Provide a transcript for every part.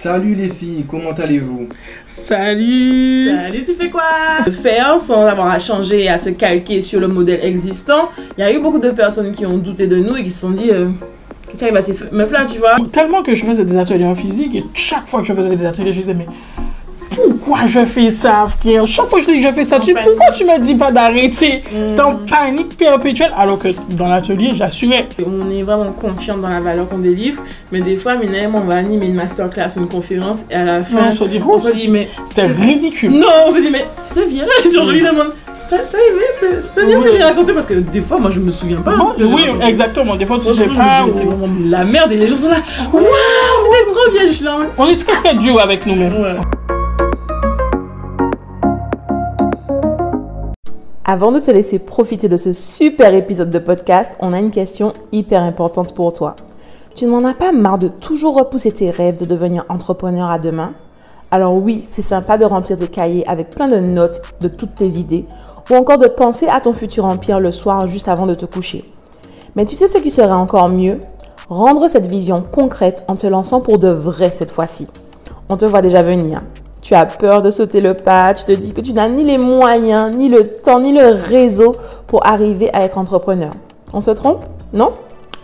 Salut les filles, comment allez-vous? Salut. Salut, tu fais quoi? Faire sans avoir à changer et à se calquer sur le modèle existant. Il y a eu beaucoup de personnes qui ont douté de nous et qui se sont dit euh, Qu'est-ce qui arrive à ces meufs-là, tu vois. Tellement que je faisais des ateliers en physique et chaque fois que je faisais des ateliers, je disais mais pourquoi je fais ça, frère? Chaque fois que je dis que je fais ça, tu, pourquoi tu me dis pas d'arrêter? Mm. J'étais en panique perpétuelle alors que dans l'atelier, j'assurais. On est vraiment confiant dans la valeur qu'on délivre, mais des fois, Mina et moi, on va animer une masterclass ou une conférence et à la fin, on se dit, on oh, se dit Mais c'était ridicule. non, on se dit Mais c'était bien Genre, je lui demande T'as aimé C'était bien ce que j'ai raconté? Parce que des fois, moi, je me souviens pas. Bon, j'ai oui, exactement. Des fois, tu sais pas. C'est vraiment la merde et les gens sont là Waouh, c'était trop bien Je suis là On est très très dur avec nous-mêmes. Ouais. Avant de te laisser profiter de ce super épisode de podcast, on a une question hyper importante pour toi. Tu n'en as pas marre de toujours repousser tes rêves de devenir entrepreneur à demain? Alors oui, c'est sympa de remplir tes cahiers avec plein de notes de toutes tes idées, ou encore de penser à ton futur empire le soir juste avant de te coucher. Mais tu sais ce qui serait encore mieux? Rendre cette vision concrète en te lançant pour de vrai cette fois-ci. On te voit déjà venir. Tu as peur de sauter le pas, tu te dis que tu n'as ni les moyens, ni le temps, ni le réseau pour arriver à être entrepreneur. On se trompe? Non?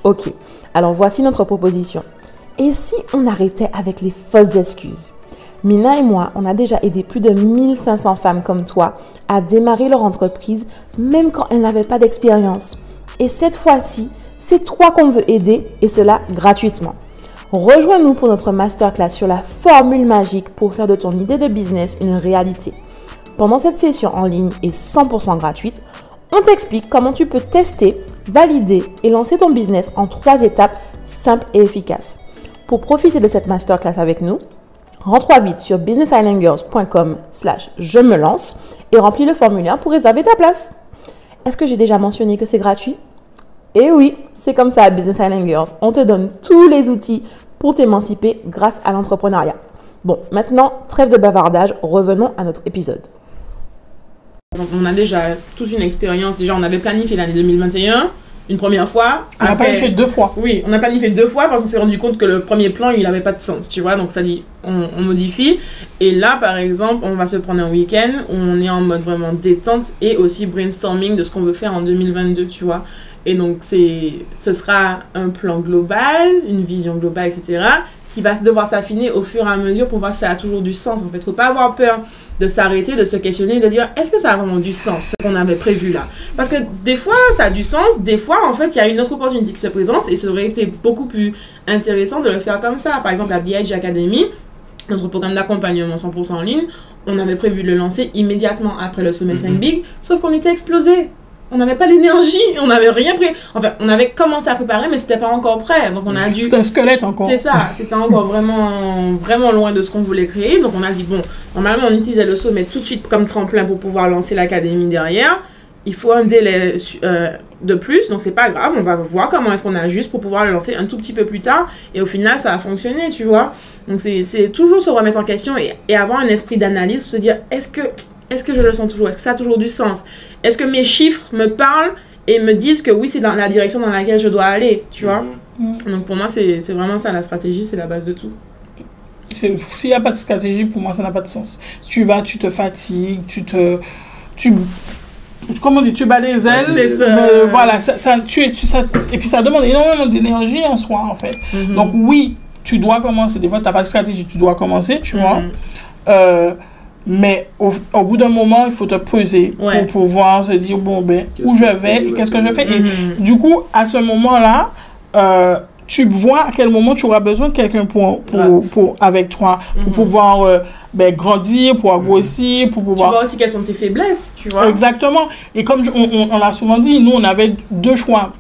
Ok. Alors voici notre proposition. Et si on arrêtait avec les fausses excuses? Mina et moi, on a déjà aidé plus de 1500 femmes comme toi à démarrer leur entreprise même quand elles n'avaient pas d'expérience. Et cette fois-ci, c'est toi qu'on veut aider et cela gratuitement. Rejoins-nous pour notre masterclass sur la formule magique pour faire de ton idée de business une réalité. Pendant cette session en ligne et 100% gratuite, on t'explique comment tu peux tester, valider et lancer ton business en trois étapes simples et efficaces. Pour profiter de cette masterclass avec nous, rentre vite sur businessislandgirls.com slash je me lance et remplis le formulaire pour réserver ta place. Est-ce que j'ai déjà mentionné que c'est gratuit? Et oui, c'est comme ça à Business Island. On te donne tous les outils pour t'émanciper grâce à l'entrepreneuriat. Bon, maintenant, trêve de bavardage, revenons à notre épisode. On a déjà toute une expérience. Déjà, on avait planifié l'année 2021 une première fois. On a Après- fait deux fois. Oui, on a planifié deux fois parce qu'on s'est rendu compte que le premier plan, il n'avait pas de sens, tu vois. Donc, ça dit, on, on modifie. Et là, par exemple, on va se prendre un week-end où on est en mode vraiment détente et aussi brainstorming de ce qu'on veut faire en 2022, tu vois. Et donc, ce sera un plan global, une vision globale, etc., qui va devoir s'affiner au fur et à mesure pour voir si ça a toujours du sens. En fait, faut pas avoir peur de s'arrêter, de se questionner, de dire est-ce que ça a vraiment du sens ce qu'on avait prévu là? Parce que des fois ça a du sens, des fois en fait il y a une autre opportunité qui se présente et ça aurait été beaucoup plus intéressant de le faire comme ça. Par exemple la BIG Academy, notre programme d'accompagnement 100% en ligne, on avait prévu de le lancer immédiatement après le sommet Think Mhm. Big, sauf qu'on était explosé. On n'avait pas l'énergie, on n'avait rien pris. Enfin, on avait commencé à préparer, mais c'était pas encore prêt. Donc on a dû C'est un squelette encore. c'est ça, c'était encore vraiment, vraiment loin de ce qu'on voulait créer. Donc on a dit, bon, normalement on utilisait le sommet tout de suite comme tremplin pour pouvoir lancer l'académie derrière. Il faut un délai euh, de plus, donc c'est pas grave, on va voir comment est-ce qu'on ajuste pour pouvoir le lancer un tout petit peu plus tard. Et au final, ça a fonctionné, tu vois. Donc c'est c'est toujours se remettre en question et, et avoir un esprit d'analyse, se dire, est-ce que, est que je le sens toujours? Est-ce que ça a toujours du sens? Est-ce que mes chiffres me parlent et me disent que oui, c'est dans la direction dans laquelle je dois aller, tu vois? Mhm. donc pour moi, c'est c'est vraiment ça, la stratégie, c'est la base de tout. S'il n'y a pas de stratégie, pour moi, ça n'a pas de sens. Si tu vas, tu te fatigues, tu te. Tu, comment on dit Tu bats les ailes. C'est ça. mais voilà, ça, ça, tu, tu- ça- et puis ça demande énormément d'énergie en soi, en fait. Donc, oui, tu dois commencer. Des fois, tu n'as pas de stratégie, tu dois commencer, tu vois. Mhm. Euh, mais au, au bout d'un moment, il faut te peser Ouais. pour pouvoir se dire bon, ben, où je vais qu'est-ce que je fais? Et Mhm. du coup, à ce moment-là, euh, tu vois à quel moment tu auras besoin de quelqu'un pour, pour, pour, avec toi, pour Mhm. pouvoir euh, ben, grandir, pour grossir, pour Tu pouvoir... vois aussi quelles sont tes faiblesses, tu vois? Exactement. Et comme je- on, on, on l'a souvent dit, nous, on avait deux choix.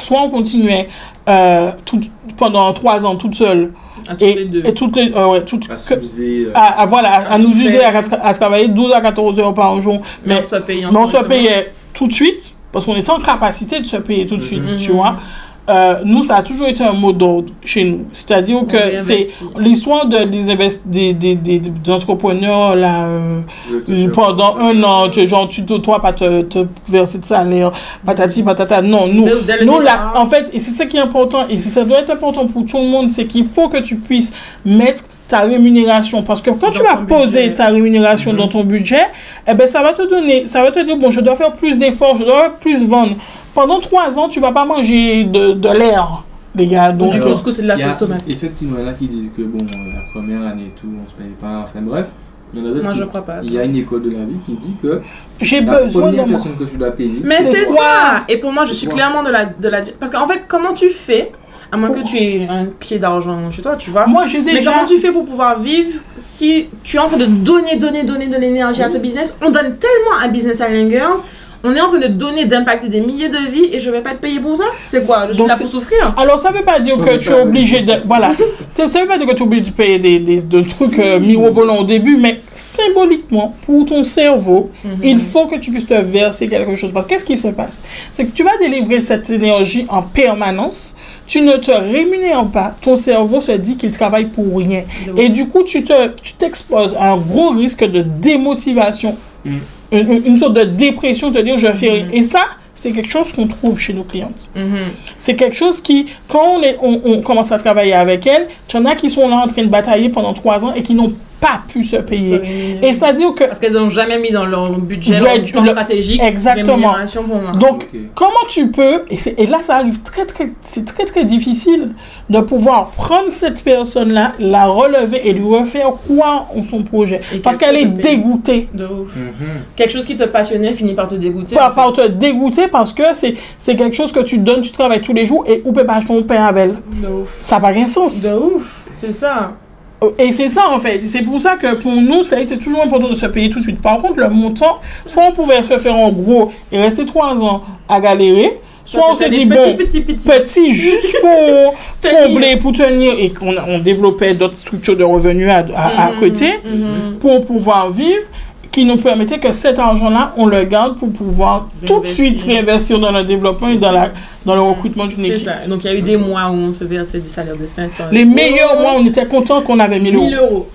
Soit on continuait euh, tout, pendant trois ans toute seule, À toutes et, les deux. et toutes les... euh, ouais, toutes, À que- s'user. euh, à, à- voilà, à, nous user, à, travailler 12 à 14 heures par jour. mais Mais, on se paye mais on se payait tout de suite, parce qu'on était en capacité de se payer tout de suite, Mhm. tu vois. Euh, nous, ça a toujours été un mot d'ordre chez nous. C'est-à-dire que c'est l'histoire de, des, invest- des, des, des, des entrepreneurs, là, euh, pendant un an, tu, genre, tu ne dois pas te, te verser de salaire, patati patata. Non, nous, Dès- dès le nous là, en fait, et c'est ça qui est important, et c'est- ça doit être important pour tout le monde, c'est qu'il faut que tu puisses mettre ta rémunération. Parce que quand tu vas poser budget. ta rémunération dans ton budget, eh ben, ça va te donner, ça va te dire, bon, je dois faire plus d'efforts, je dois plus vendre. Pendant trois ans, tu vas pas manger de, de l'air, les gars. Donc, du Alors, couscous, c'est de la sauce tomate. Effectivement, il y en a qui disent que bon, la première année et tout, on se paye pas. Enfin bref, il y en a d'autres Moi, qui- je crois pas. Il y a une école de la vie qui dit que j'ai la besoin de personne que tu dois payer, Mais C'est ça Et pour moi, je suis clairement de la, de la... Parce qu'en fait, comment tu fais, à moins que tu aies un pied d'argent chez toi, tu vois Moi, j'ai Mais déjà. comment tu fais pour pouvoir vivre si tu es en train de donner, donner, donner de l'énergie à ce business? On donne tellement à Business Girls, on est en train de donner, d'impacter des milliers de vies et je vais pas te payer pour ça C'est quoi? Je suis Donc, là pour souffrir Alors, ça veut pas dire Ça que tu es obligé de. Voilà. Tu- Ça veut pas dire que tu es obligé de payer des, des, des trucs euh, mirobolants au début, mais symboliquement, pour ton cerveau, Mhm. il faut que tu puisses te verser quelque chose. Parce que qu'est-ce qui se passe? C'est que tu vas délivrer cette énergie en permanence, tu ne te rémunères pas, ton cerveau se dit qu'il travaille pour rien. Et du coup, tu te- tu t'exposes à un gros risque de démotivation, Mm. Une, sorte de dépression, te dire je fais rien. Mhm. Et ça, c'est quelque chose qu'on trouve chez nos clientes. Mhm. C'est quelque chose qui, quand on, est, on, on commence à travailler avec elles, tu en as qui sont là en train de batailler pendant trois ans et qui n'ont pas pu se payer. Et c'est-à-dire que, Parce qu'elles n'ont jamais mis dans leur budget, leur le- stratégique, Exactement. pour moi. donc, comment tu peux, et, c'est- et là ça arrive très très, c'est très très difficile de pouvoir prendre cette personne-là, la relever et lui refaire quoi en son projet? Et Parce qu'elle est dégoûtée. De ouf. Mhm. Quelque chose qui te passionnait finit par te dégoûter. Par fait. te dégoûter parce que c'est c'est quelque chose que tu donnes, tu travailles tous les jours et où peut pas ton père avec elle. De ouf. Ça n'a pas de sens. De ouf, c'est ça. Et c'est ça en fait. C'est pour ça que pour nous, ça a été toujours important de se payer tout de suite. Par contre, le montant, soit on pouvait se faire en gros et rester trois ans à galérer, soit on s'est dit, petit, bon, petit, petit, petit juste pour combler, pour tenir et qu'on on développait d'autres structures de revenus à, à- à Mhm, côté mhm. pour pouvoir vivre qui nous permettait que cet argent-là, on le garde pour pouvoir tout de suite Réinvestir. dans le développement et dans, la, dans le recrutement d'une C'est équipe. ça. Donc il y a eu des mois où on se versait des salaires de 500 Les meilleurs mois, on était content qu'on avait 1000 euros. 1000 euros.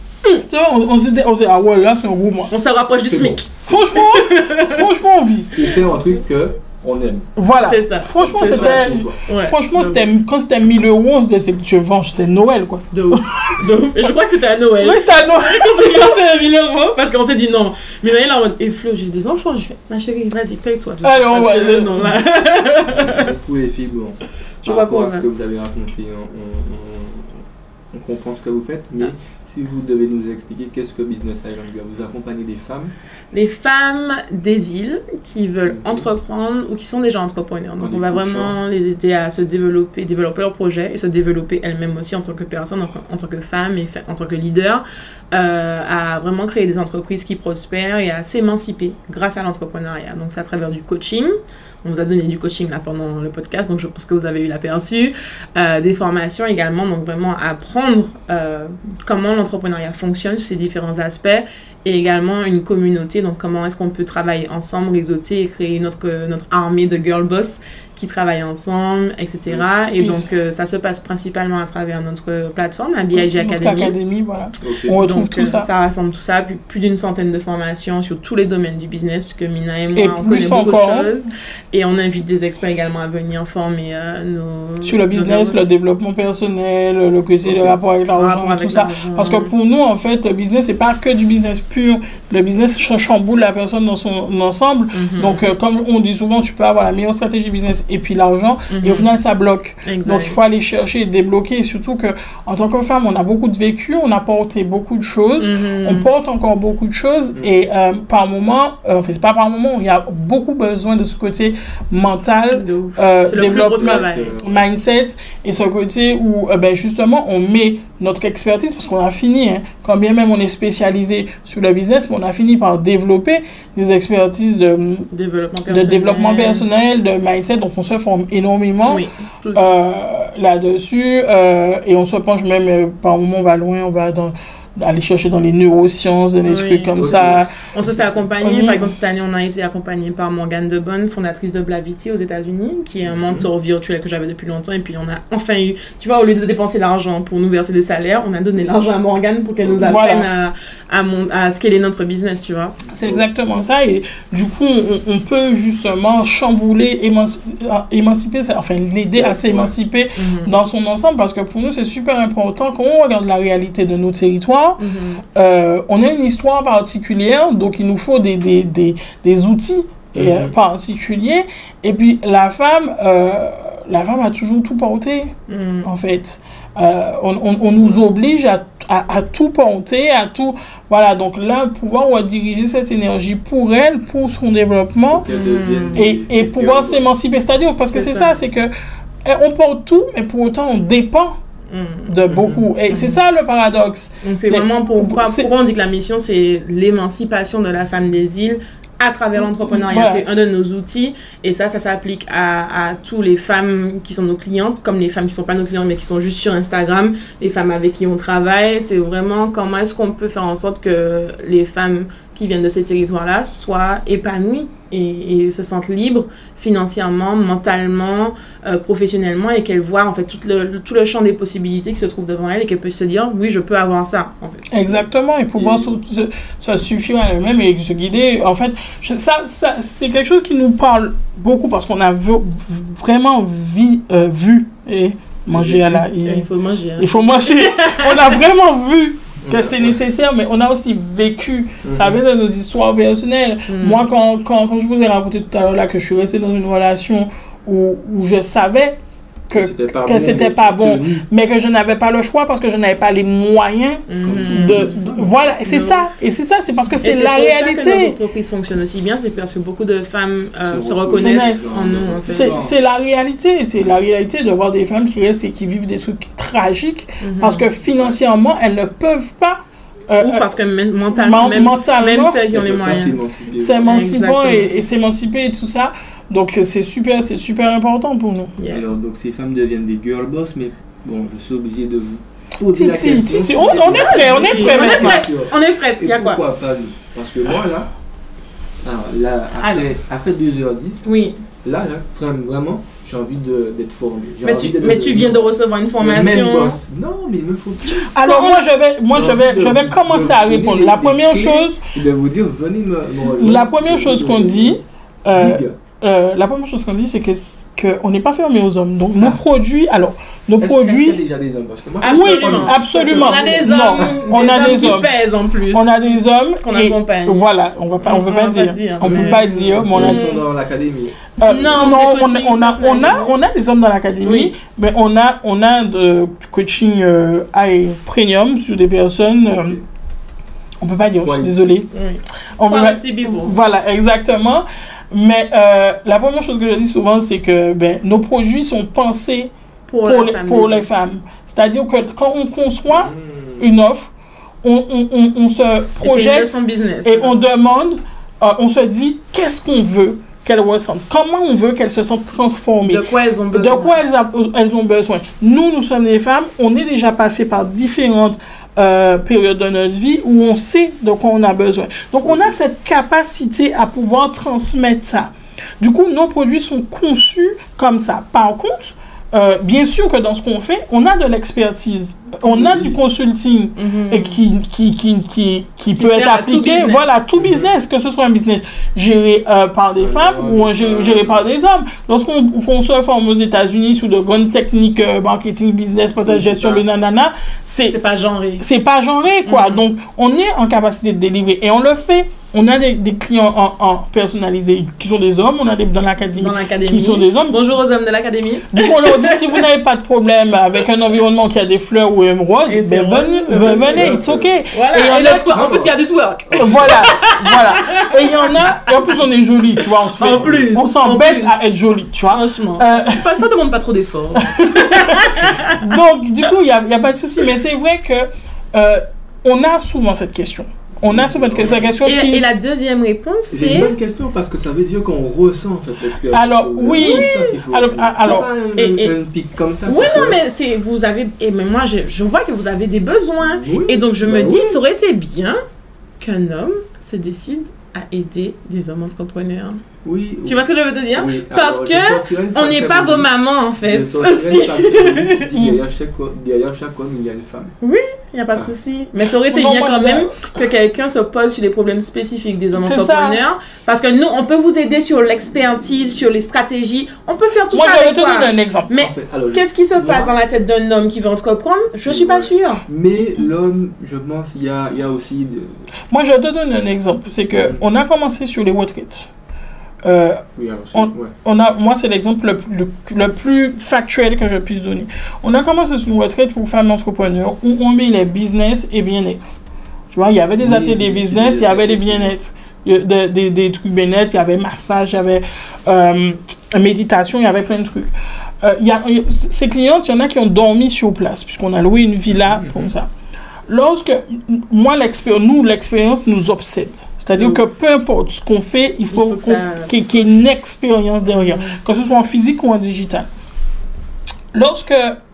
Vois, on, on se disait, on se disait, ah ouais, là, c'est un gros mois. On se rapproche du C'est SMIC. Franchement, franchement, on vit. Faire un truc que on aime. Voilà. C'est ça. Franchement, C'est c'était. Ouais. Franchement, c'était, quand c'était 1000 euros, on se disait, je vends, c'était Noël, quoi. De ouf. De ouf. Et je crois que c'était à Noël. Oui, c'était à Noël. On s'est lancé à 1000 euros parce qu'on s'est dit non. Mais Noël en mode, et Flo, j'ai des enfants. Je fais, ma chérie, vas-y, paye-toi. Alors, ouais, que, le- non, là. Pour les filles, bon, Je par vois rapport pas, à ce que vous avez raconté, on, on- on- on comprend ce que vous faites, mais si vous devez nous expliquer qu'est-ce que Business Island vous accompagnez des femmes, Les femmes des îles qui veulent entreprendre ou qui sont déjà entrepreneurs. Donc On on va vraiment les aider à se développer, développer leur projet et se développer elles-mêmes aussi en tant que personne, en, en tant que femme et en tant que leader, euh, à vraiment créer des entreprises qui prospèrent et à s'émanciper grâce à l'entrepreneuriat. Donc c'est à travers du coaching. On vous a donné du coaching là pendant le podcast, donc je pense que vous avez eu l'aperçu. Euh, des formations également, donc vraiment apprendre euh, comment l'entrepreneuriat fonctionne ses différents aspects et également une communauté, donc comment est-ce qu'on peut travailler ensemble, réseauter et créer notre, notre armée de girl boss qui travaillent ensemble, etc. Et Puis- donc euh, ça se passe principalement à travers notre plateforme, la BIG Notre Academy. académie, voilà. On retrouve Donc, tout euh, ça. ça rassemble tout ça, plus, plus d'une centaine de formations sur tous les domaines du business, puisque Mina et moi, Et on plus connaît beaucoup encore. de choses. Et on invite des experts également à venir former euh, nos... Sur le business, le développement personnel, le côté, le Ok. rapport avec l'argent tout ça. Parce que pour nous, en fait, le business, c'est pas que du business pur. Le business ch- chamboule la personne dans son ensemble. Mhm. Donc, euh, comme on dit souvent, tu peux avoir la meilleure stratégie business et puis l'argent. Et au Mhm. final, ça bloque. Exact. Donc, il faut aller chercher et débloquer. Et surtout que, en tant que femme, on a beaucoup de vécu, on a porté beaucoup de choses. Mhm. On porte encore beaucoup de choses Mhm. et euh, par moment, euh, enfin, c'est pas par moment, il y a beaucoup besoin de ce côté mental, De euh, développement, mindset et ce côté où euh, ben, justement on met notre expertise parce qu'on a fini, hein, quand bien même on est spécialisé sur le business, mais on a fini par développer des expertises de, Développement de personnel. développement personnel, de mindset, donc on se forme énormément Oui. euh, là-dessus euh, et on se penche même euh, par moment on va loin, on va dans aller chercher dans les neurosciences, dans des Oui. trucs comme ça. On se fait accompagner. Oui. Par exemple, cette année, on a été accompagné par Morgane Debonne, fondatrice de Blavity aux États-Unis, qui est un mentor virtuel que j'avais depuis longtemps. Et puis, on a enfin eu, tu vois, au lieu de dépenser l'argent pour nous verser des salaires, on a donné l'argent à Morgane pour qu'elle nous apprenne Voilà. à, à, mon- à scaler notre business, tu vois. C'est exactement ça. Et du coup, on, on peut justement chambouler, émanci- euh, émanciper, enfin l'aider à s'émanciper dans son ensemble parce que pour nous, c'est super important quand on regarde la réalité de nos territoires. Mhm. euh, on a une histoire particulière, donc il nous faut des, des, des, des outils euh, Mhm. particuliers. Et puis la femme, euh, la femme a toujours tout porté, Mhm. en fait. Euh, on, on, on nous oblige à, à, à tout porter, à tout... Voilà, donc là, pouvoir ouais, diriger cette énergie pour elle, pour son développement, devienne et, et pouvoir s'émanciper. C'est-à-dire, parce que C'est ça. ça, c'est que eh, on porte tout, mais pour autant, on dépend Mhm. De beaucoup. Et c'est ça le paradoxe. Donc c'est vraiment pourquoi, on dit que la mission c'est l'émancipation de la femme des îles à travers l'entrepreneuriat. Voilà. C'est un de nos outils et ça, ça s'applique à, à tous les femmes qui sont nos clientes, comme les femmes qui sont pas nos clientes mais qui sont juste sur Instagram, les femmes avec qui on travaille. C'est vraiment comment est-ce qu'on peut faire en sorte que les femmes qui viennent de ces territoires-là soient épanouies et, et se sentent libres financièrement, mentalement, euh, professionnellement et qu'elles voient en fait tout le, tout le champ des possibilités qui se trouve devant elles et qu'elles peuvent se dire oui je peux avoir ça en fait. Exactement, et pouvoir Et- se, se, se suffire à elle-même et se guider. En fait, je- ça, ça, c'est quelque chose qui nous parle beaucoup parce qu'on a vu- vraiment vi- euh, vu et mangé à la... Il faut manger. hein. Il faut manger. on a vraiment vu que c'est nécessaire, mais on a aussi vécu. Ça vient de nos histoires personnelles. Mm. Moi, quand, quand, quand je vous ai raconté tout à l'heure là, que je suis restée dans une relation où, où je savais que, C'était pas que bon, pas bon, mais que je n'avais pas le choix parce que je n'avais pas les moyens Mhm. de, de- voilà c'est ça et c'est ça c'est parce que c'est c'est la pour ça que notre réalité entreprise fonctionne aussi bien, c'est parce que beaucoup de femmes euh, Se se reconnaissent en nous. En fait. c'est c'est la réalité c'est la réalité de voir des femmes qui restent et qui vivent des trucs tragiques Mhm. parce que financièrement elles ne peuvent pas euh, Ou parce que men- mentalement, men- même, mentalement même celles qui ont les moyens. s'émanciper. et s'émanciper et tout ça donc euh, c'est super c'est super important pour nous Yeah. Alors, donc ces femmes deviennent des girl boss, mais bon, je suis obligé de vous poser la Titi, question. Titi, on, on est prêt on est prêt On est prêt. On est prête, il y a quoi? pourquoi pas nous? Parce que moi, là, alors, là après, après 2h10, Oui, là, là, vraiment, vraiment, j'ai envie de- d'être formé. Mais tu, mais viens de recevoir une formation. même boss. Non, mais il me faut alors moi je vais moi je vais je vais commencer à répondre la première chose de vous dire, venez me, me rejoindre. la première chose qu'on dit euh. Euh, la première chose qu'on dit, c'est que qu'on n'est pas fermé aux hommes. Donc, nos Ah. produits, alors, nos produits, a déjà des hommes? Parce que moi, Absolument. Oui, absolument. On a des Non, hommes, on des a hommes des qui hommes. pèsent en plus. on a des hommes Qu'on accompagne. voilà, on va pas, on peut pas dire, on peut mais- pas dire, mais on a, Ils sont dans l'académie. euh, Non, non, des on, a, on a, on a des hommes dans l'académie, Oui. mais on a, on a de, du coaching euh, high premium sur des personnes. euh, on peut pas dire, je suis désolée. Oui. On peut pas-. Voilà, exactement. Mais euh, la première chose que je dis souvent, c'est que ben, nos produits sont pensés Pour, les, pour les femmes. C'est-à-dire que quand on conçoit Mmh. une offre, on, on, on, on se projette business. et on demande, euh, on se dit qu'est-ce qu'on veut qu'elle ressente, comment on veut qu'elle se sente transformée? De quoi elles ont besoin. De quoi elles, a- elles ont besoin? Nous, nous sommes des femmes, on est déjà passé par différentes euh, périodes de notre vie où on sait de quoi on a besoin. Donc, on a cette capacité à pouvoir transmettre ça. Du coup, nos produits sont conçus comme ça. Par contre, euh, bien sûr que dans ce qu'on fait, on a de l'expertise, on a du consulting Mhm. et qui, qui, qui, qui, qui peut être tout appliqué, business. voilà, tout business, que ce soit un business géré euh, par des femmes ou un géré, géré par des hommes. Lorsqu'on qu'on se forme aux États-Unis sous de grandes techniques euh, marketing, business, partage, gestion, le nanana, c'est C'est pas genré. c'est pas genré, quoi. Donc, on est en capacité de délivrer et on le fait. On a des, des clients en, en personnalisés qui sont des hommes, on a des dans l'académie qui sont des hommes. Bonjour aux hommes de l'académie. Du coup, on leur dit si vous n'avez pas de problème avec un environnement qui a des fleurs ou un rose, Et ben venez, venez, it's ok. Voilà. Et en là, a qui- en plus, il y a du twerk. Voilà, voilà. Et il y en a, et en plus on est joli, tu vois, on se fait, En plus, on s'embête à être joli, tu vois. Franchement. Euh, ça demande pas trop d'efforts. donc, du coup, il n'y a, y a pas de souci, mais c'est vrai que euh, on a souvent cette question. On a souvent cette question Et, qui... et la deuxième réponse, C'est une c'est. bonne question parce que ça veut dire qu'on ressent en fait l'expérience. Alors, oui. faut- Alors, alors, pas un, et- et- un pic comme ça. Oui, non, mais c'est vous avez. Et mais moi, je, je vois que vous avez des besoins. Oui, Et donc, je bah me dis, oui. ça aurait été bien qu'un homme se décide à aider des hommes entrepreneurs. Oui. Tu vois ce que je veux te dire? Oui, Parce alors, que une On n'est pas vos mamans, en fait. Je Aussi. une Derrière chaque, homme- derrière chaque homme, il y a une femme. Il n'y a pas de souci. Mais ça aurait été bien moi, quand même que quelqu'un se pose sur les problèmes spécifiques des hommes entrepreneurs. Parce que nous, on peut vous aider sur l'expertise, sur les stratégies. On peut faire tout Moi, ça je vais avec te toi. donner un exemple. Mais qu'est-ce qui se moi- passe dans la tête d'un homme qui veut entreprendre? Je C'est suis pas sûre. Mais l'homme, je pense, il y a, il y a aussi. De... Moi, je te donne un exemple. C'est que on a commencé sur les retraites. Euh, Oui, On- ouais. on a, moi, c'est l'exemple le, le- le plus factuel que je puisse donner. On a commencé sur une retraite pour femmes entrepreneurs où on met les business et bien-être. Tu vois, il y avait des Oui, ateliers business, il y avait des bien-être. Des, des, des trucs bien-être, il y avait massage, il y avait euh, méditation, il y avait plein de trucs. Euh, y a, il y a- ces clientes, il y en a qui ont dormi sur place, puisqu'on a loué une villa Mhm. pour ça. Lorsque, moi, l'expérience, nous, l'expérience nous obsède. C'est-à-dire Oui. que peu importe ce qu'on fait, il faut, qu'il y ait- qu'il y ait une expérience derrière, que ce soit en physique ou en digital. Lorsque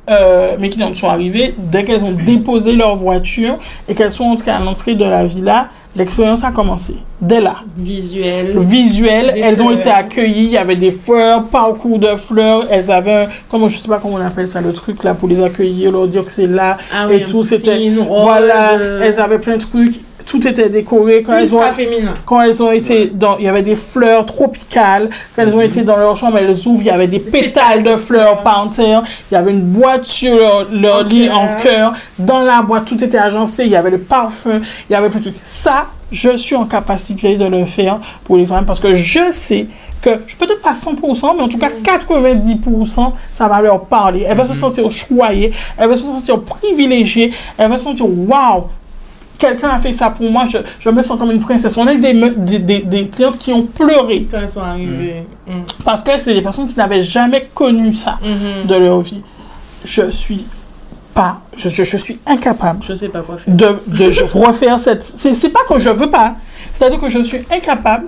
euh, mes clientes sont arrivées, dès qu'elles ont déposé leur voiture et qu'elles sont entrées à l'entrée de la villa, l'expérience a commencé. Dès là. Visuel. Visuel, Des elles ont été accueillies, il y avait des fleurs, parcours de fleurs, elles avaient, un, comment, je sais pas comment on appelle ça, le truc là pour les accueillir, leur dire que c'est là, Ah et tout, c'était- voilà, euh, elles avaient plein de trucs, tout était décoré quand elles ont quand elles ont été dans, il y avait des fleurs tropicales. Quand elles ont été dans leur chambre, elles ouvrent, il y avait des pétales de fleurs par terre. Il y avait une boîte sur leur, lit en cœur. Dans la boîte, tout était agencé. Il y avait le parfum, il y avait plein de trucs. Ça, je suis en capacité de le faire pour les femmes parce que je sais que, peut-être pas 100%, mais en tout cas 90%, ça va leur parler. Elles vont se sentir choyées, elles vont se sentir privilégiées, elles vont se sentir waouh, quelqu'un a fait ça pour moi, je, je me sens comme une princesse. On a eu des, me- des, des, des clientes qui ont pleuré Quand elles sont arrivées. Mm. parce que c'est des personnes qui n'avaient jamais connu ça Mhm. de leur vie. Je suis pas, je, je, je suis incapable Je sais pas quoi faire. de, de refaire cette. C'est pas que je veux pas, c'est-à-dire que je suis incapable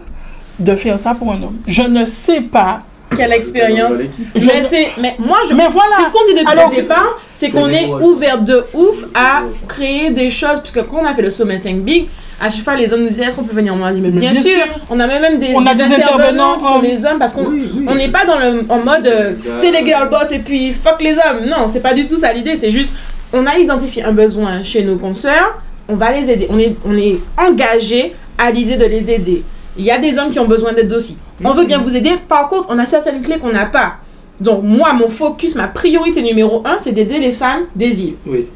de faire ça pour un homme. Je ne sais pas. Quelle expérience. Mais mais moi je. Mais voilà. C'est ce qu'on dit depuis Alors le départ, c'est C'est qu'on est ouvert de ouf à créer des choses, puisque quand on a fait le sommet Think Big, à chaque fois les hommes nous disaient est-ce qu'on peut venir On a dit mais bien, bien sûr. sûr. On a même des, On a des intervenants qui sont hommes. des hommes parce qu'on Oui, oui. on n'est pas dans le en mode euh, c'est les girl boss et puis fuck les hommes. Non, c'est pas du tout ça l'idée. C'est juste on a identifié un besoin chez nos consoeurs, on va les aider. On est on est engagé à l'idée de les aider. Il y a des hommes qui ont besoin d'aide aussi. On veut bien vous aider. Par contre, on a certaines clés qu'on n'a pas. Donc moi, mon focus, ma priorité numéro un, c'est d'aider les femmes des îles. Oui.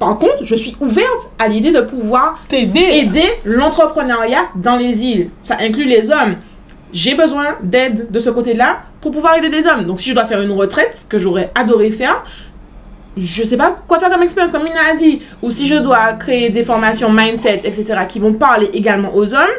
Par contre, je suis ouverte à l'idée de pouvoir aider l'entrepreneuriat dans les îles. Ça inclut les hommes. J'ai besoin d'aide de ce côté-là pour pouvoir aider des hommes. Donc si je dois faire une retraite, ce que j'aurais adoré faire, je sais pas quoi faire comme expérience, comme Mina a dit. Ou si je dois créer des formations mindset, etc., qui vont parler également aux hommes,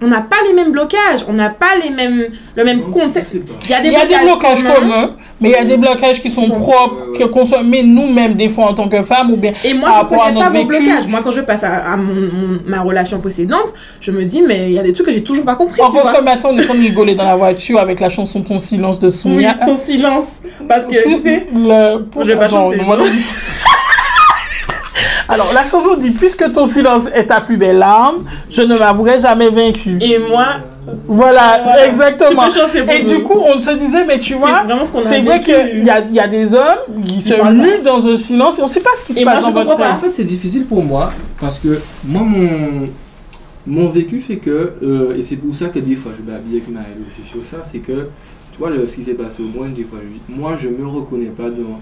on n'a pas les mêmes blocages, on n'a pas les mêmes, le même contexte. pas. Il y a des Il y a des blocages communs. communs, mais il y a des blocages qui sont, Qui sont- propres, Ouais, ouais. que qu'on se met nous-mêmes des fois en tant que femmes ou bien Et moi, par je rapport à connais pas notre vos vécu. blocages. Moi, quand je passe à, à mon- mon- ma relation précédente, je me dis, mais il y a des trucs que j'ai toujours pas compris. En tu fait, vois. ce matin, on est en train de rigoler dans la voiture avec la chanson Ton silence de Oui, Soumia. ton silence. Parce que, tu sais, Le... Je vais pas Non, chanter. Alors, la chanson dit Puisque ton silence est ta plus belle larme, je ne m'avouerai jamais vaincu. et moi, Voilà, Voilà. exactement. Et nous. du coup, on se disait, mais tu c'est vois, c'est vrai qu'il y a, il y a des hommes qui se muent dans un silence et on ne sait pas ce qui se Et passe je dans votre tête. En fait, c'est difficile pour moi parce que moi, mon, mon vécu fait que, euh, et c'est pour ça que des fois je m'habille avec Maëlle aussi sur ça, c'est que, tu vois, le- ce qui s'est passé au moins, des fois, je dis, moi, je me reconnais pas dans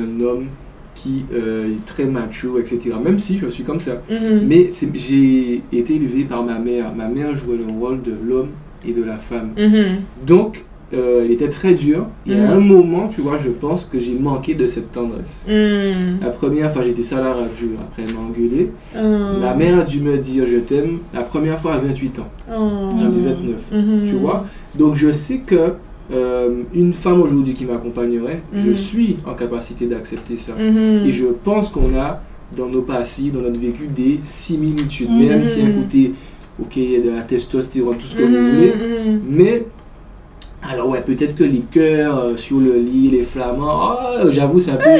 un homme qui euh, est très macho, etc. Même si je suis comme ça. Mhm. Mais j'ai été élevé par ma mère. Ma mère jouait le rôle de l'homme et de la femme. Mhm. Donc, euh, elle était très dure. Et à Mhm. un moment, tu vois, je pense que j'ai manqué de cette tendresse. La première fois, j'étais ça à la radio. Après, elle m'a engueulé. Oh. Ma mère a dû me dire je t'aime la première fois à 28 ans. Oh. J'en ai 29. Mhm. Tu vois? Donc je sais que euh, une femme aujourd'hui qui m'accompagnerait, je Mhm. suis en capacité d'accepter ça. Mhm. Et je pense qu'on a dans nos passés, dans notre vécu, des similitudes. Même si un côté, ok, il y a de la testostérone, tout ce que vous Mhm, voulez. Mais, alors ouais, peut-être que les cœurs euh, sur le lit, les flamants, oh, j'avoue, c'est un peu.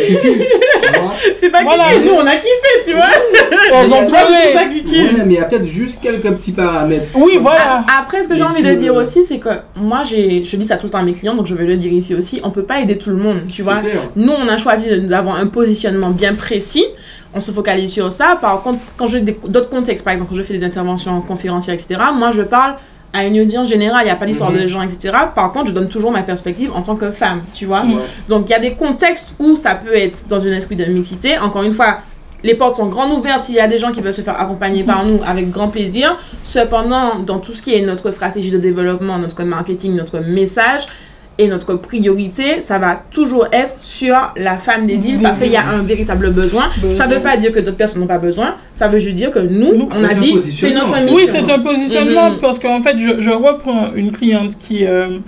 C'est pas Voilà. que nous on a kiffé, tu vois. Elles ont ça. Ouais, mais il y a peut-être juste quelques petits paramètres. Oui, voilà. Après, ce que j'ai envie de dire aussi, c'est que moi, je dis ça tout le temps à mes clients, donc je vais le dire ici aussi. On peut pas aider tout le monde, tu vois. Nous, on a choisi de- d'avoir un positionnement bien précis. On se focalise sur ça. Par contre, quand j'ai d'autres contextes, par exemple, quand je fais des interventions conférencières, etc., moi, je parle à une audience générale. Il n'y a pas d'histoire Mhm. de gens, etc. Par contre, je donne toujours ma perspective en tant que femme, tu vois. Donc, il y a des contextes où ça peut être dans un esprit de mixité. Encore une fois, les portes sont grandes ouvertes. S'il y a des gens qui veulent se faire accompagner par nous, avec grand plaisir. Cependant, dans tout ce qui est notre stratégie de développement, notre marketing, notre message et notre priorité, ça va toujours être sur la femme des îles parce qu'il y a un véritable besoin. Besoin. Ça ne veut pas dire que d'autres personnes n'ont pas besoin. Ça veut juste dire que nous, Nous, on a dit, c'est notre mission. Oui, c'est un positionnement Mhm. parce qu'en fait, je, je reprends une cliente qui, euh,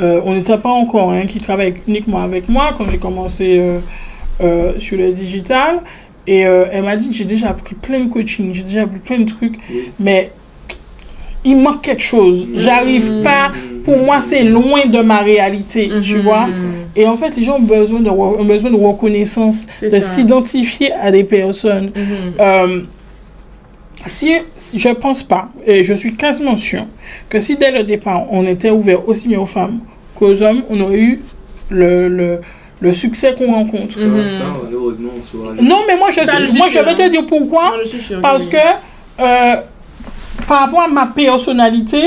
euh, on n'était pas encore, hein, qui travaille uniquement avec moi quand j'ai commencé euh, euh, sur le digital. Et euh, elle m'a dit, j'ai déjà appris plein de coaching, j'ai déjà appris plein de trucs, Oui. mais il manque quelque chose. J'arrive Mhm. pas. Pour moi, c'est loin de ma réalité, tu Mhm. vois. Mhm. Et en fait, les gens ont besoin de, re- ont besoin de reconnaissance, de s'identifier à des personnes. Mhm. Euh, si, si je pense pas, et je suis quasiment sûr, que si dès le départ on était ouvert aussi bien aux femmes qu'aux hommes, on aurait eu le, le, le succès qu'on rencontre. Ça, Mhm. ça, malheureusement, on. Non, mais moi je, Ça, moi, je vais te dire pourquoi. Parce que euh, par rapport à ma personnalité,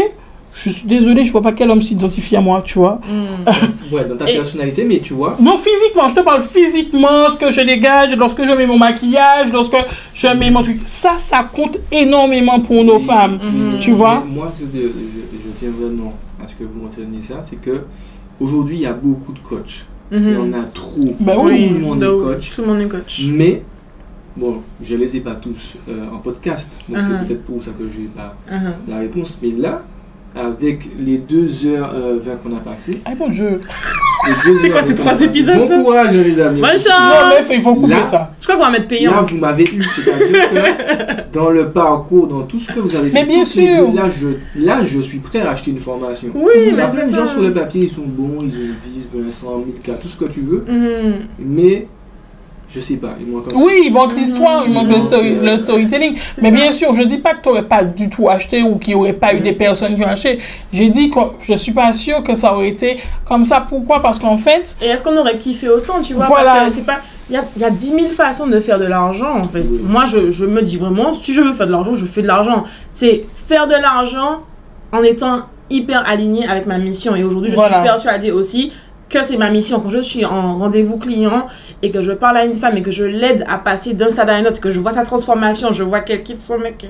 je suis désolée, je vois pas quel homme s'identifie à moi, tu vois. Mhm. Ouais, dans ta Et- personnalité, mais tu vois, Non, physiquement, je te parle physiquement, ce que je dégage, lorsque je mets mon maquillage, lorsque je mets mon truc. Ça, ça compte énormément pour nos femmes. Tu vois Mais Moi, je, je tiens vraiment à ce que vous reteniez ça, c'est que aujourd'hui, il y a beaucoup de coachs. Il y Mhm. en a trop. Ben tout oui, le monde de est coach. Tout le monde est coach. Mais, bon, je les ai pas tous euh, en podcast. Donc, c'est peut-être pour ça que j'ai pas Mhm. la réponse. Mais là, avec les 2h20 qu'on a passé, Ah bon, je... Non, les C'est quoi ces trois épisodes, Bon ça courage, les amis. Bonne chance mais il faut couper Là- ça. Je crois qu'on va mettre Là, payant. vous m'avez eu, c'est-à-dire que dans le parcours, dans tout ce que vous avez fait, Mais bien les sûr. deux, là, je, là, je suis prêt à acheter une formation. Oui, Il y mais a c'est plein de ça. gens sur le papier, ils sont bons, ils ont 10, 20, 100, 1000 cas, tout ce que tu veux, Mhm. mais je sais pas, il manque encore. Oui, il manque l'histoire, il manque le, story- le storytelling. Mais ça. bien sûr, je dis pas que tu n'aurais pas du tout acheté ou qu'il n'y aurait pas eu des personnes qui ont acheté. J'ai dit que je suis pas sûre que ça aurait été comme ça. Pourquoi? Parce qu'en fait, Et est-ce qu'on aurait kiffé autant, tu vois? Voilà. Parce que c'est pas. Il y a, il y a 10 000 façons de faire de l'argent, en fait. Oui. Moi, je, je me dis vraiment, si je veux faire de l'argent, je fais de l'argent. C'est faire de l'argent en étant hyper aligné avec ma mission. Et aujourd'hui, je Voilà. suis persuadée aussi que c'est ma mission. Quand je suis en rendez-vous client et que je parle à une femme et que je l'aide à passer d'un stade à un autre, que je vois sa transformation, je vois qu'elle quitte son mec, et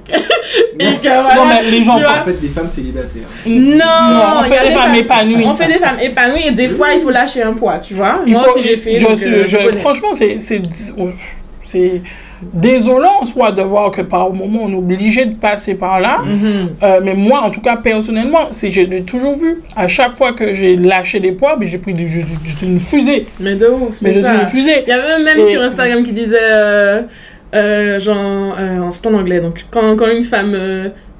que voilà. non, mais les gens. Tu vois, En fait, des femmes célibataires. Non, on il y a fait des femmes épanouies. On fait des femmes épanouies et des fois il faut lâcher un poids, tu vois. Il Moi faut- aussi j'ai fait. je donc, suis- euh, je- je connais. franchement, c'est c'est désolant soit de voir que par moment on est obligé de passer par là. Mhm. Euh, mais moi, en tout cas, personnellement, j'ai toujours vu. À chaque fois que j'ai lâché des poids, j'ai pris des, je, je suis une fusée. Mais de ouf, Mais c'est je suis ça. une fusée. Il y avait même Et- sur Instagram qui disait, euh, euh, genre, euh, c'est en anglais, donc quand, quand une femme,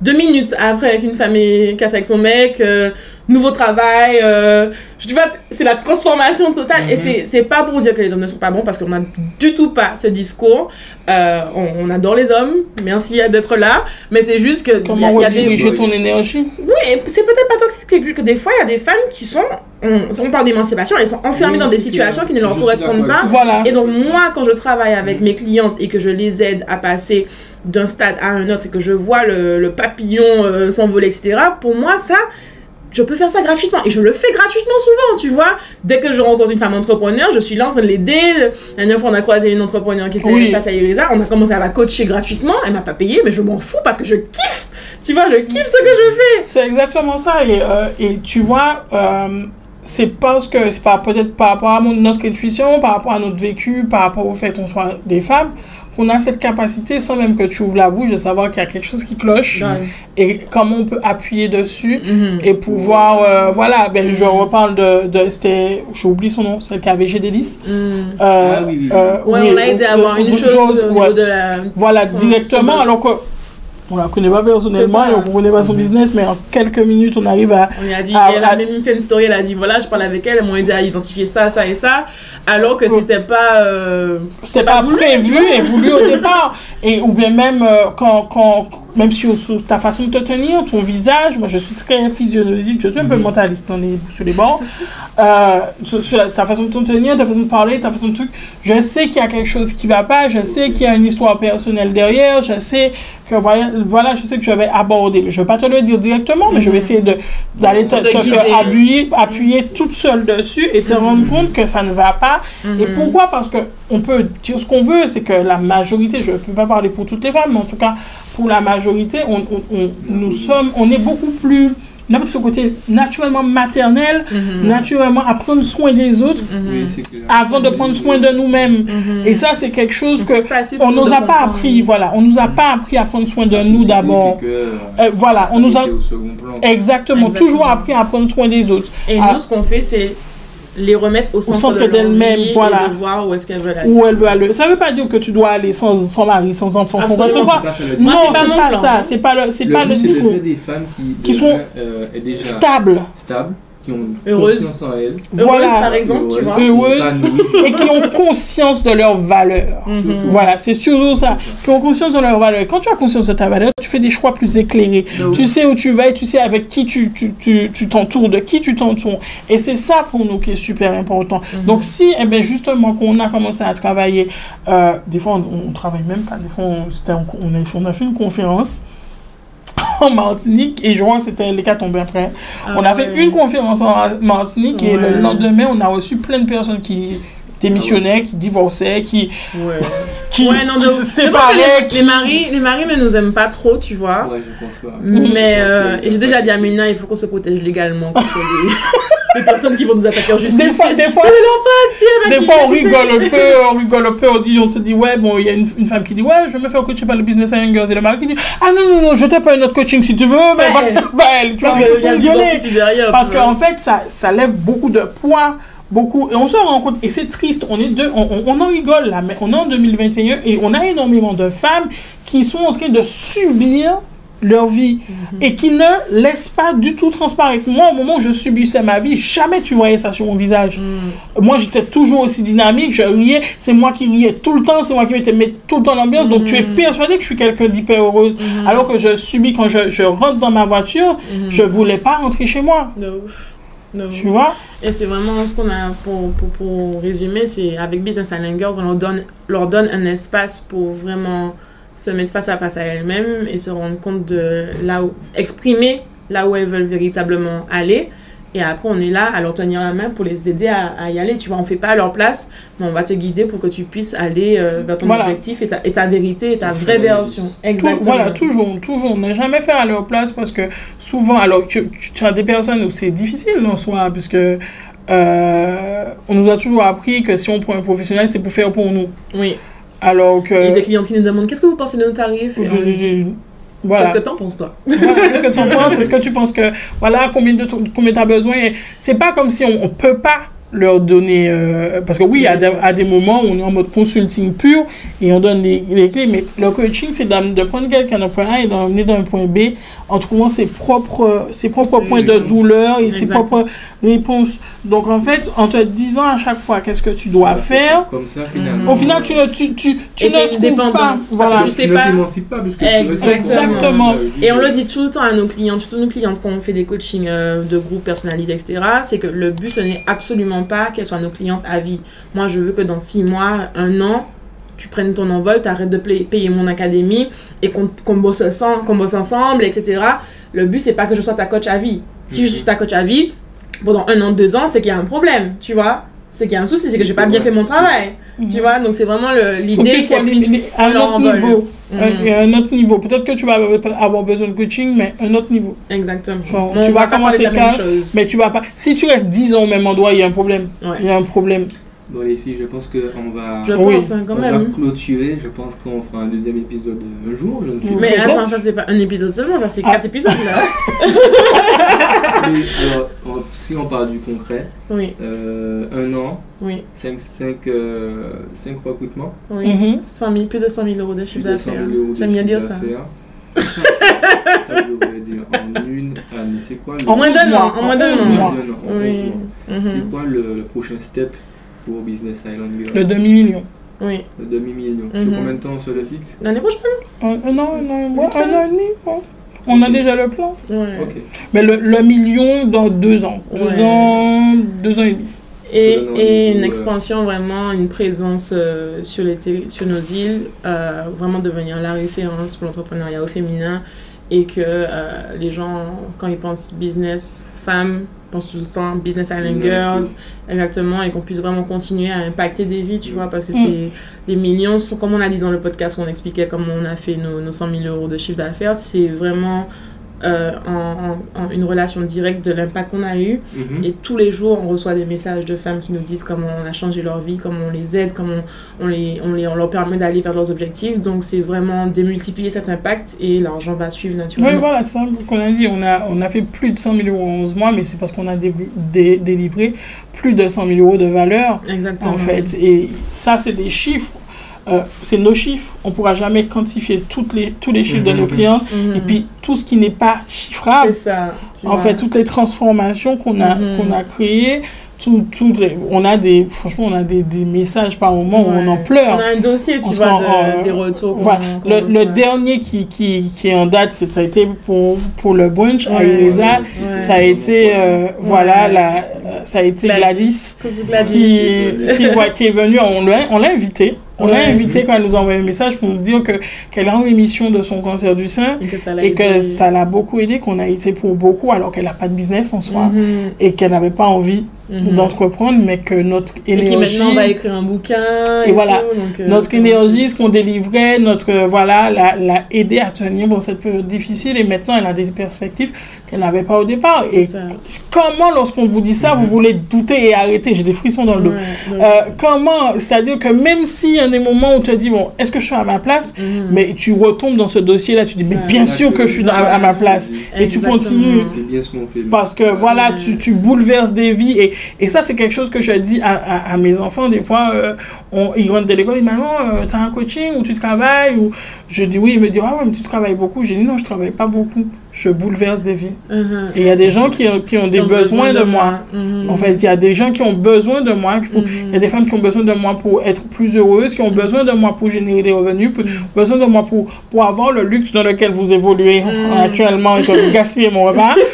deux minutes après qu'une femme est cassée avec son mec, euh, nouveau travail, euh, tu vois, c'est la transformation totale. Et Mhm. c'est- c'est pas pour dire que les hommes ne sont pas bons, parce qu'on n'a du tout pas ce discours. Euh, on, on adore les hommes, merci d'être là, mais c'est juste que. il y a- Comment il y a des- ton énergie? Oui, et c'est peut-être pas toxique, c'est que des fois, il y a des femmes qui sont. On, on parle d'émancipation, elles sont enfermées Oui, dans des situations qui ne leur Je correspondent pas. Voilà. Et donc, moi, quand je travaille avec mes clientes et que je les aide à passer d'un stade à un autre et que je vois le, le papillon euh, s'envoler, etc., pour moi, ça, je peux faire ça gratuitement. Et je le fais gratuitement souvent, tu vois. Dès que je rencontre une femme entrepreneur, je suis là en train de l'aider. La dernière fois, on a croisé une entrepreneur qui était Oui. passée à Irisa. On a commencé à la coacher gratuitement. Elle m'a pas payé, mais je m'en fous parce que je kiffe. Tu vois, je kiffe ce que je fais. C'est exactement ça. Et, euh, et tu vois, euh, c'est parce que c'est pas peut-être par rapport à mon- notre intuition, par rapport à notre vécu, par rapport au fait qu'on soit des femmes, qu'on a cette capacité, sans même que tu ouvres la bouche, de savoir qu'il y a quelque chose qui cloche Ouais. et comment on peut appuyer dessus Mhm. et pouvoir, euh, voilà, ben, je reparle de, de c'était, j'ai oublié son nom, celle qui avait. Mhm. Euh, Ah oui, oui, euh, Ouais, oui, on l'a aidé à avoir une chose Jones, au ouais. niveau de la. Voilà, son- directement, son- alors que on la connaît pas personnellement, et on connaît pas son Mhm. business, mais en quelques minutes, on arrive à... On a dit, elle a même fait une story, elle a dit voilà, je parle avec elle, elles m'ont aidé à identifier ça, ça et ça, alors que c'était pas. euh, C'était pas voulu, prévu et voulu au départ. Et, ou bien même euh, quand, quand, même sur, sur ta façon de te tenir, ton visage, moi je suis très physiologique, je suis un peu Mhm. mentaliste dans les, sur les bords. Euh, sur, sur ta façon de te tenir, ta façon de parler, ta façon de truc, je sais qu'il y a quelque chose qui va pas, je sais qu'il y a une histoire personnelle derrière, je sais que voilà, je sais que je vais aborder. Mais je vais pas te le dire directement, mais je vais essayer de d'aller te, faire appuyer, appuyer toute seule dessus et te rendre compte que ça ne va pas et Mhm. pourquoi? Parce que on peut dire ce qu'on veut, c'est que la majorité, je ne peux pas parler pour toutes les femmes, mais en tout cas pour la majorité, on, on- on- nous sommes, on est beaucoup plus, on a ce côté naturellement maternel, Mhm. naturellement à prendre soin des autres Mhm. Oui, avant de prendre soin de nous-mêmes. Mhm. Et ça, c'est quelque chose que on nous a pas comprendre. appris, voilà, on nous a pas appris à prendre soin de nous d'abord. euh, Euh, voilà, on nous a plan. exactement, Exactement. toujours appris à prendre soin des autres. Et Ah. nous, ce qu'on fait, c'est les remettre au centre, centre de leur d'elles-mêmes, vie voilà. Et de voir où est-ce qu'elles veulent aller. Où elle veut aller. Ça veut pas dire que tu dois aller sans, sans mari, sans enfant, sans quoi non, c'est pas pas ça. C'est pas le, c'est pas le discours. des femmes qui, Qui déjà, sont euh, est déjà Stable. stables, qui ont Heureuses. confiance en elles, Heureuse, Voilà. par exemple, tu vois. Heureuses. Et qui ont conscience de leurs valeurs. Mhm. Voilà, c'est surtout ça. Qui ont conscience de leurs valeurs. Quand tu as conscience de ta valeur, tu fais des choix plus éclairés. Donc, Tu sais où tu vas et tu sais avec qui tu tu- tu- tu t'entoures, de qui tu t'entoures. Et c'est ça pour nous qui est super important. Mhm. Donc si, eh ben, justement, qu'on a commencé à travailler, euh, des fois on, on travaille même pas, des fois on, on, a, on a fait une conférence en Martinique et je crois que c'était les cas tombés après. on a ah fait ouais. une conférence en Martinique et le lendemain on a reçu plein de personnes qui démissionnaient, qui divorçaient, qui, Ouais. qui, Ouais, non, qui de- se séparaient. les, qui- les maris, les maris ne nous aiment pas trop, tu vois. Ouais, je pense pas. Mais euh, j'ai déjà dit à Mina, il faut qu'on se protège légalement contre les, les personnes qui vont nous attaquer en justice. Des fois, des fois, des fois, on rigole un peu, on rigole un peu, on dit, on se dit, ouais, bon, il y a une, une femme qui dit, ouais, je vais me faire coacher par le business Young et le mari qui dit, ah non, non, non, je t'ai pas un autre coaching si tu veux, mais Ouais. parce que, bah, elle, tu vois, Parce y a gueuler. ici derrière. Parce vois. qu'en fait, ça, ça lève beaucoup de poids, beaucoup, et on se rend compte, et c'est triste, on est deux, on- on en rigole là, mais on est en 2021 et on a énormément de femmes qui sont en train de subir leur vie et qui ne laissent pas du tout transparaître. Moi, au moment où je subissais ma vie, jamais tu voyais ça sur mon visage. Mm. Moi, j'étais toujours aussi dynamique, je riais, c'est moi qui riais tout le temps, c'est moi qui mettais tout le temps l'ambiance, donc tu es persuadé que je suis quelqu'un d'hyper heureuse. Mhm. Alors que je subis quand je, je rentre dans ma voiture, Mhm. je voulais pas rentrer chez moi. Tu vois? Et c'est vraiment ce qu'on a pour, pour, pour résumer, c'est avec Business Island Girls, on leur donne, leur donne un espace pour vraiment se mettre face à face à elles-mêmes et se rendre compte de là où, exprimer là où elles veulent véritablement aller. Et après, on est là à leur tenir la main pour les aider à, à y aller. Tu vois, on fait pas à leur place, mais on va te guider pour que tu puisses aller euh, vers ton Voilà. objectif et ta, et ta vérité et ta vraie version. Tout- Exactement. Voilà, toujours, toujours. Ne jamais faire à leur place parce que souvent, alors que tu, tu as des personnes où c'est difficile en soi, puisque euh, on nous a toujours appris que si on prend un professionnel, c'est pour faire pour nous. Oui. Alors que. Il y a des clientes qui nous demandent qu'est-ce que vous pensez de nos tarifs? Je- je- voilà. Qu'est-ce que t'en penses, toi? Voilà, Qu'est-ce que tu en penses? Est-ce que tu penses que, voilà, combien de combien tu as besoin C'est pas comme si on, on peut pas leur donner. euh, parce que oui, à des, à des moments où on est en mode consulting pur et on donne les, les clés, mais le coaching, c'est de prendre quelqu'un d'un point A et d'emmener d'un point B en trouvant ses propres, ses propres points de douleur et ses propres réponses. Donc en fait, en te disant à chaque fois qu'est-ce que tu dois Ouais, faire, Comme ça, finalement. au final, tu ne, tu, tu, tu ne trouves dépendance, pas. parce Voilà. que tu sais ne pas- pas, tu Exactement. euh, Et on le dit tout le temps à nos clientes, surtout nos clientes quand on fait des coachings euh, de groupe personnalisés, etc. C'est que le but, ce n'est absolument pas qu'elles soient nos clientes à vie. Moi, je veux que dans six mois, un an, tu prennes ton envol, tu arrêtes de payer mon académie et qu'on qu'on bosse, ensemble- qu'on bosse ensemble, etc. Le but, c'est pas que je sois ta coach à vie. Si je suis ta coach à vie, pendant un an, deux ans, c'est qu'il y a un problème, tu vois. C'est qu'il y a un souci, c'est que j'ai pas bien fait mon travail. Tu vois, donc c'est vraiment l'idée puissent li- à un autre niveau. Mhm. Un, autre niveau. Peut-être que tu vas avoir besoin de coaching, mais un autre niveau. Exactement. Genre, tu vas commencer chose. Mais tu vas pas. Si tu restes 10 ans au même endroit, il y a un problème. Il y a un problème. Bon les filles, je pense qu'on va, Je Oui. pense, hein, quand on va même. clôturer. Je pense qu'on fera un deuxième épisode un jour. Je ne sais Mais Peut-être. attends, ça c'est pas un épisode seulement, ça c'est Ah. quatre épisodes là. pas. Mais alors, on- si on parle du concret, Oui, euh, un an, oui, 5, 5, euh, cinq recrutements, oui. Mhm. 100 000, plus de 100 000 euros de plus chiffre de 100 d'affaires. 000 euros de J'aime bien dire ça. ça devrait dire en une année. C'est quoi le, En moins d'un mois, an, en moins d'un an. mois. d'un an, en Oui. 11 mois. C'est Mhm. quoi le, le prochain step pour Business Island Girl Le demi-million. Oui. Le demi-million. Mhm. Sur combien de temps on se le fixe L'année prochaine Un, un an, un an, ouais, un an et demi. ouais. On a déjà le plan. Ouais. Ok. Mais le, le million dans deux ans. Deux Ouais. ans, deux ans et demi. Et, une expansion, vraiment, une présence euh, sur, les sur nos îles, euh, vraiment devenir la référence pour l'entrepreneuriat au féminin et que euh, les gens, quand ils pensent business, femmes, pensent tout le temps business island Mhm. girls, exactement, et qu'on puisse vraiment continuer à impacter des vies, tu vois, parce que Mm. c'est les millions, sont, comme on a dit dans le podcast où on expliquait comment on a fait nos, nos 100 000 euros de chiffre d'affaires, c'est vraiment euh, en, en- en une relation directe de l'impact qu'on a eu. Mhm. Et tous les jours, on reçoit des messages de femmes qui nous disent comment on a changé leur vie, comment on les aide, comment on, on les, on, les, on leur permet d'aller vers leurs objectifs. Donc, c'est vraiment démultiplier cet impact et l'argent va suivre Oui, naturellement. voilà, c'est ça qu'on a dit. On a, on a fait plus de 100 000 euros en 11 mois, mais c'est parce qu'on a dé- dé- délivré plus de 100 000 euros de valeur, Exactement. en fait. Et ça, c'est des chiffres. Euh, c'est nos chiffres. On ne pourra jamais quantifier toutes les, tous les chiffres de nos Mhm. clients. Mhm. Et puis, tout ce qui n'est pas chiffrable, ça. en vois. fait, toutes les transformations qu'on a, Mhm. qu'on a créées, tout, tout les- on a des, franchement, on a des, des messages par moment où on en pleure. On a un dossier, tu On vois, de- euh, des retours. Voilà. Le, dernier qui, qui, qui est en date, ça a été pour, pour le brunch à Ouais. Elisa. Ouais. Ça a été, euh, voilà, Ouais. la, ça a été Gladys. Gladys, qui, qui, qui est venue. On l'a, on l'a invitée. On l'a invitée quand elle nous a envoyé un message pour nous dire que, qu'elle a en rémission de son cancer du sein Et que ça l'a et que aidé. ça l'a beaucoup aidé, qu'on a été pour beaucoup alors qu'elle n'a pas de business en soi Mhm. et qu'elle n'avait pas envie Mhm. d'entreprendre, mais que notre Et qui énergie. maintenant va écrire un bouquin. Et Et, voilà. tout, donc, euh, notre énergie, ce qu'on délivrait, notre euh, voilà, l'a, l'a aidé à tenir dans cette période difficile et maintenant elle a des perspectives qu'elle n'avait pas au départ. Et ça. comment, lorsqu'on vous dit ça, vous voulez douter et arrêter? J'ai des frissons dans le dos. Ouais, donc- Euh, comment C'est-à-dire que même s'il y a des moments où tu te dis, bon, est-ce que je suis à ma place? Mhm. Mais tu retombes dans ce dossier-là, tu dis, mais Ouais. bien sûr que je suis dans- à, à ma place. Et tu continues. C'est bien ce qu'on fait. Parce que voilà, Ouais. tu, tu bouleverses des vies. Et, et ça, c'est quelque chose que je dis à, à, à mes enfants. Des fois, euh, on, ils rentrent de l'école, ils disent Maman, euh, t'as un coaching ou tu travailles? Ou... Je dis oui, ils me disent Ah ouais, mais tu travailles beaucoup. J'ai dit Non, je travaille pas beaucoup. Je bouleverse des vies. Mhm. Et il y a des gens qui, ont- qui ont des ont besoins de moi. Mhm. En fait, il y a des gens qui ont besoin de moi. Mhm. Il y a des femmes qui ont besoin de moi pour être plus heureuses, qui ont besoin de moi pour générer des revenus, pour- besoin de moi pour, pour avoir le luxe dans lequel vous évoluez actuellement et que vous gaspillez mon repas.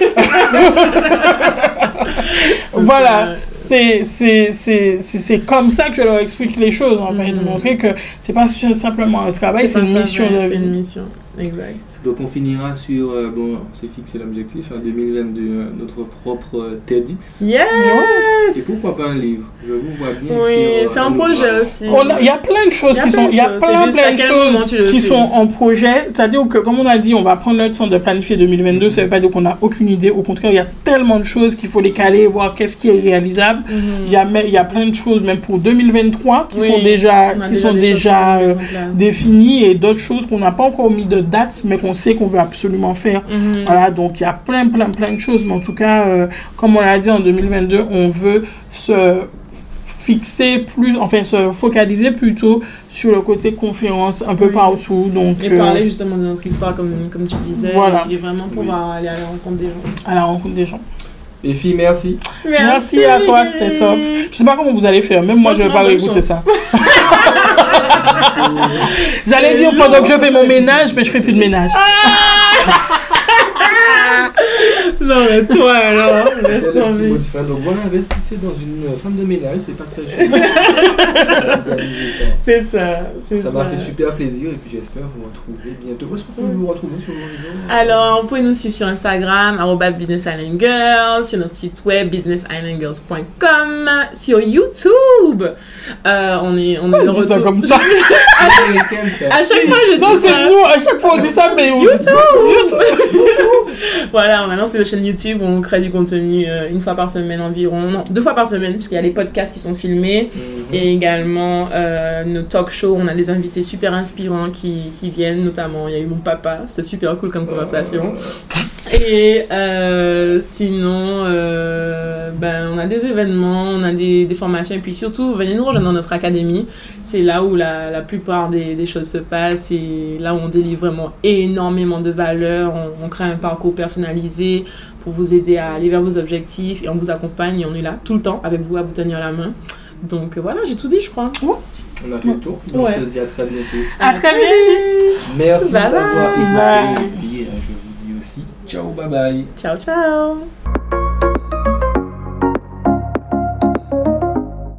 voilà, c'est c'est- c'est- c'est- c'est comme ça que je leur explique les choses, en fait, de montrer que c'est pas simplement un travail, c'est une un mission de C'est vie. Exact. Donc on finira sur, euh, bon, on s'est fixé l'objectif, en 2022, euh, notre propre euh, TEDx. Yes! Et pourquoi pas un livre? Je vous vois bien. Oui, c'est un projet aussi. Il y a plein de choses qui sont, il y a plein, plein de choses qui sont en projet. C'est-à-dire que, comme on a dit, on va prendre le temps de planifier 2022. Ça veut pas dire qu'on n'a aucune idée. Au contraire, il y a tellement de choses qu'il faut les caler, voir qu'est-ce qui est réalisable. Mhm. Il y a, il y a plein de choses, même pour 2023, qui Oui, sont déjà, qui sont déjà euh, définies et d'autres choses qu'on n'a pas encore mis de date, mais qu'on sait qu'on veut absolument faire. Mhm. Voilà, donc il y a plein, plein, plein de choses. Mais en tout cas, euh, comme on l'a dit en 2022, on veut se fixer plus, enfin se focaliser plutôt sur le côté conférence un peu Oui. partout. Donc, Et euh, parler justement de notre histoire, comme, comme tu disais. Voilà. Et vraiment pouvoir aller à la rencontre des gens. à la rencontre des gens. Les filles, merci. Merci, à toi, c'était top. Je sais pas comment vous allez faire, même moi je vais pas réécouter chance. ça. J'allais dire pendant que je fais mon ménage, mais je fais plus de ménage. Non, mais toi alors, laisse tomber. de. Donc voilà, investissez dans une euh, femme de ménage, c'est pas. C'est ça, c'est ça. Ça m'a fait super plaisir et puis j'espère vous retrouver bientôt. Où est-ce qu'on peut vous retrouver sur vos réseaux Alors, vous pouvez nous suivre sur Instagram, Business Island Girls, sur notre site web businessislandgirls.com, sur YouTube. Euh, on est, on est de On dit ça comme ça. Américaine, frère. À chaque fois, je Non, dis c'est ça. nous, à chaque fois on dit ça, mais on dit Voilà, maintenant c'est la chaîne YouTube, on crée du contenu euh, une fois par semaine environ, non, deux fois par semaine, puisqu'il y a les podcasts qui sont filmés, Mm. Et également euh, nos talk shows, on a des invités super inspirants qui, qui viennent, notamment il y a eu mon papa, c'était super cool comme conversation. Et euh, sinon, euh, ben, on a des événements, on a des, des formations, et puis surtout, venez nous rejoindre dans notre académie. C'est là où la, la plupart des, des choses se passent, et là où on délivre vraiment énormément de valeur. On, on crée un parcours personnalisé pour vous aider à aller vers vos objectifs, et on vous accompagne, et on est là tout le temps avec vous à vous tenir la main. Donc euh, voilà, j'ai tout dit, je crois. On a fait le tour. Donc, Ouais. On se dit à très bientôt. À très vite. Merci d'avoir bye. écouté. Et puis, euh, je vous dis aussi ciao, bye bye. Ciao, ciao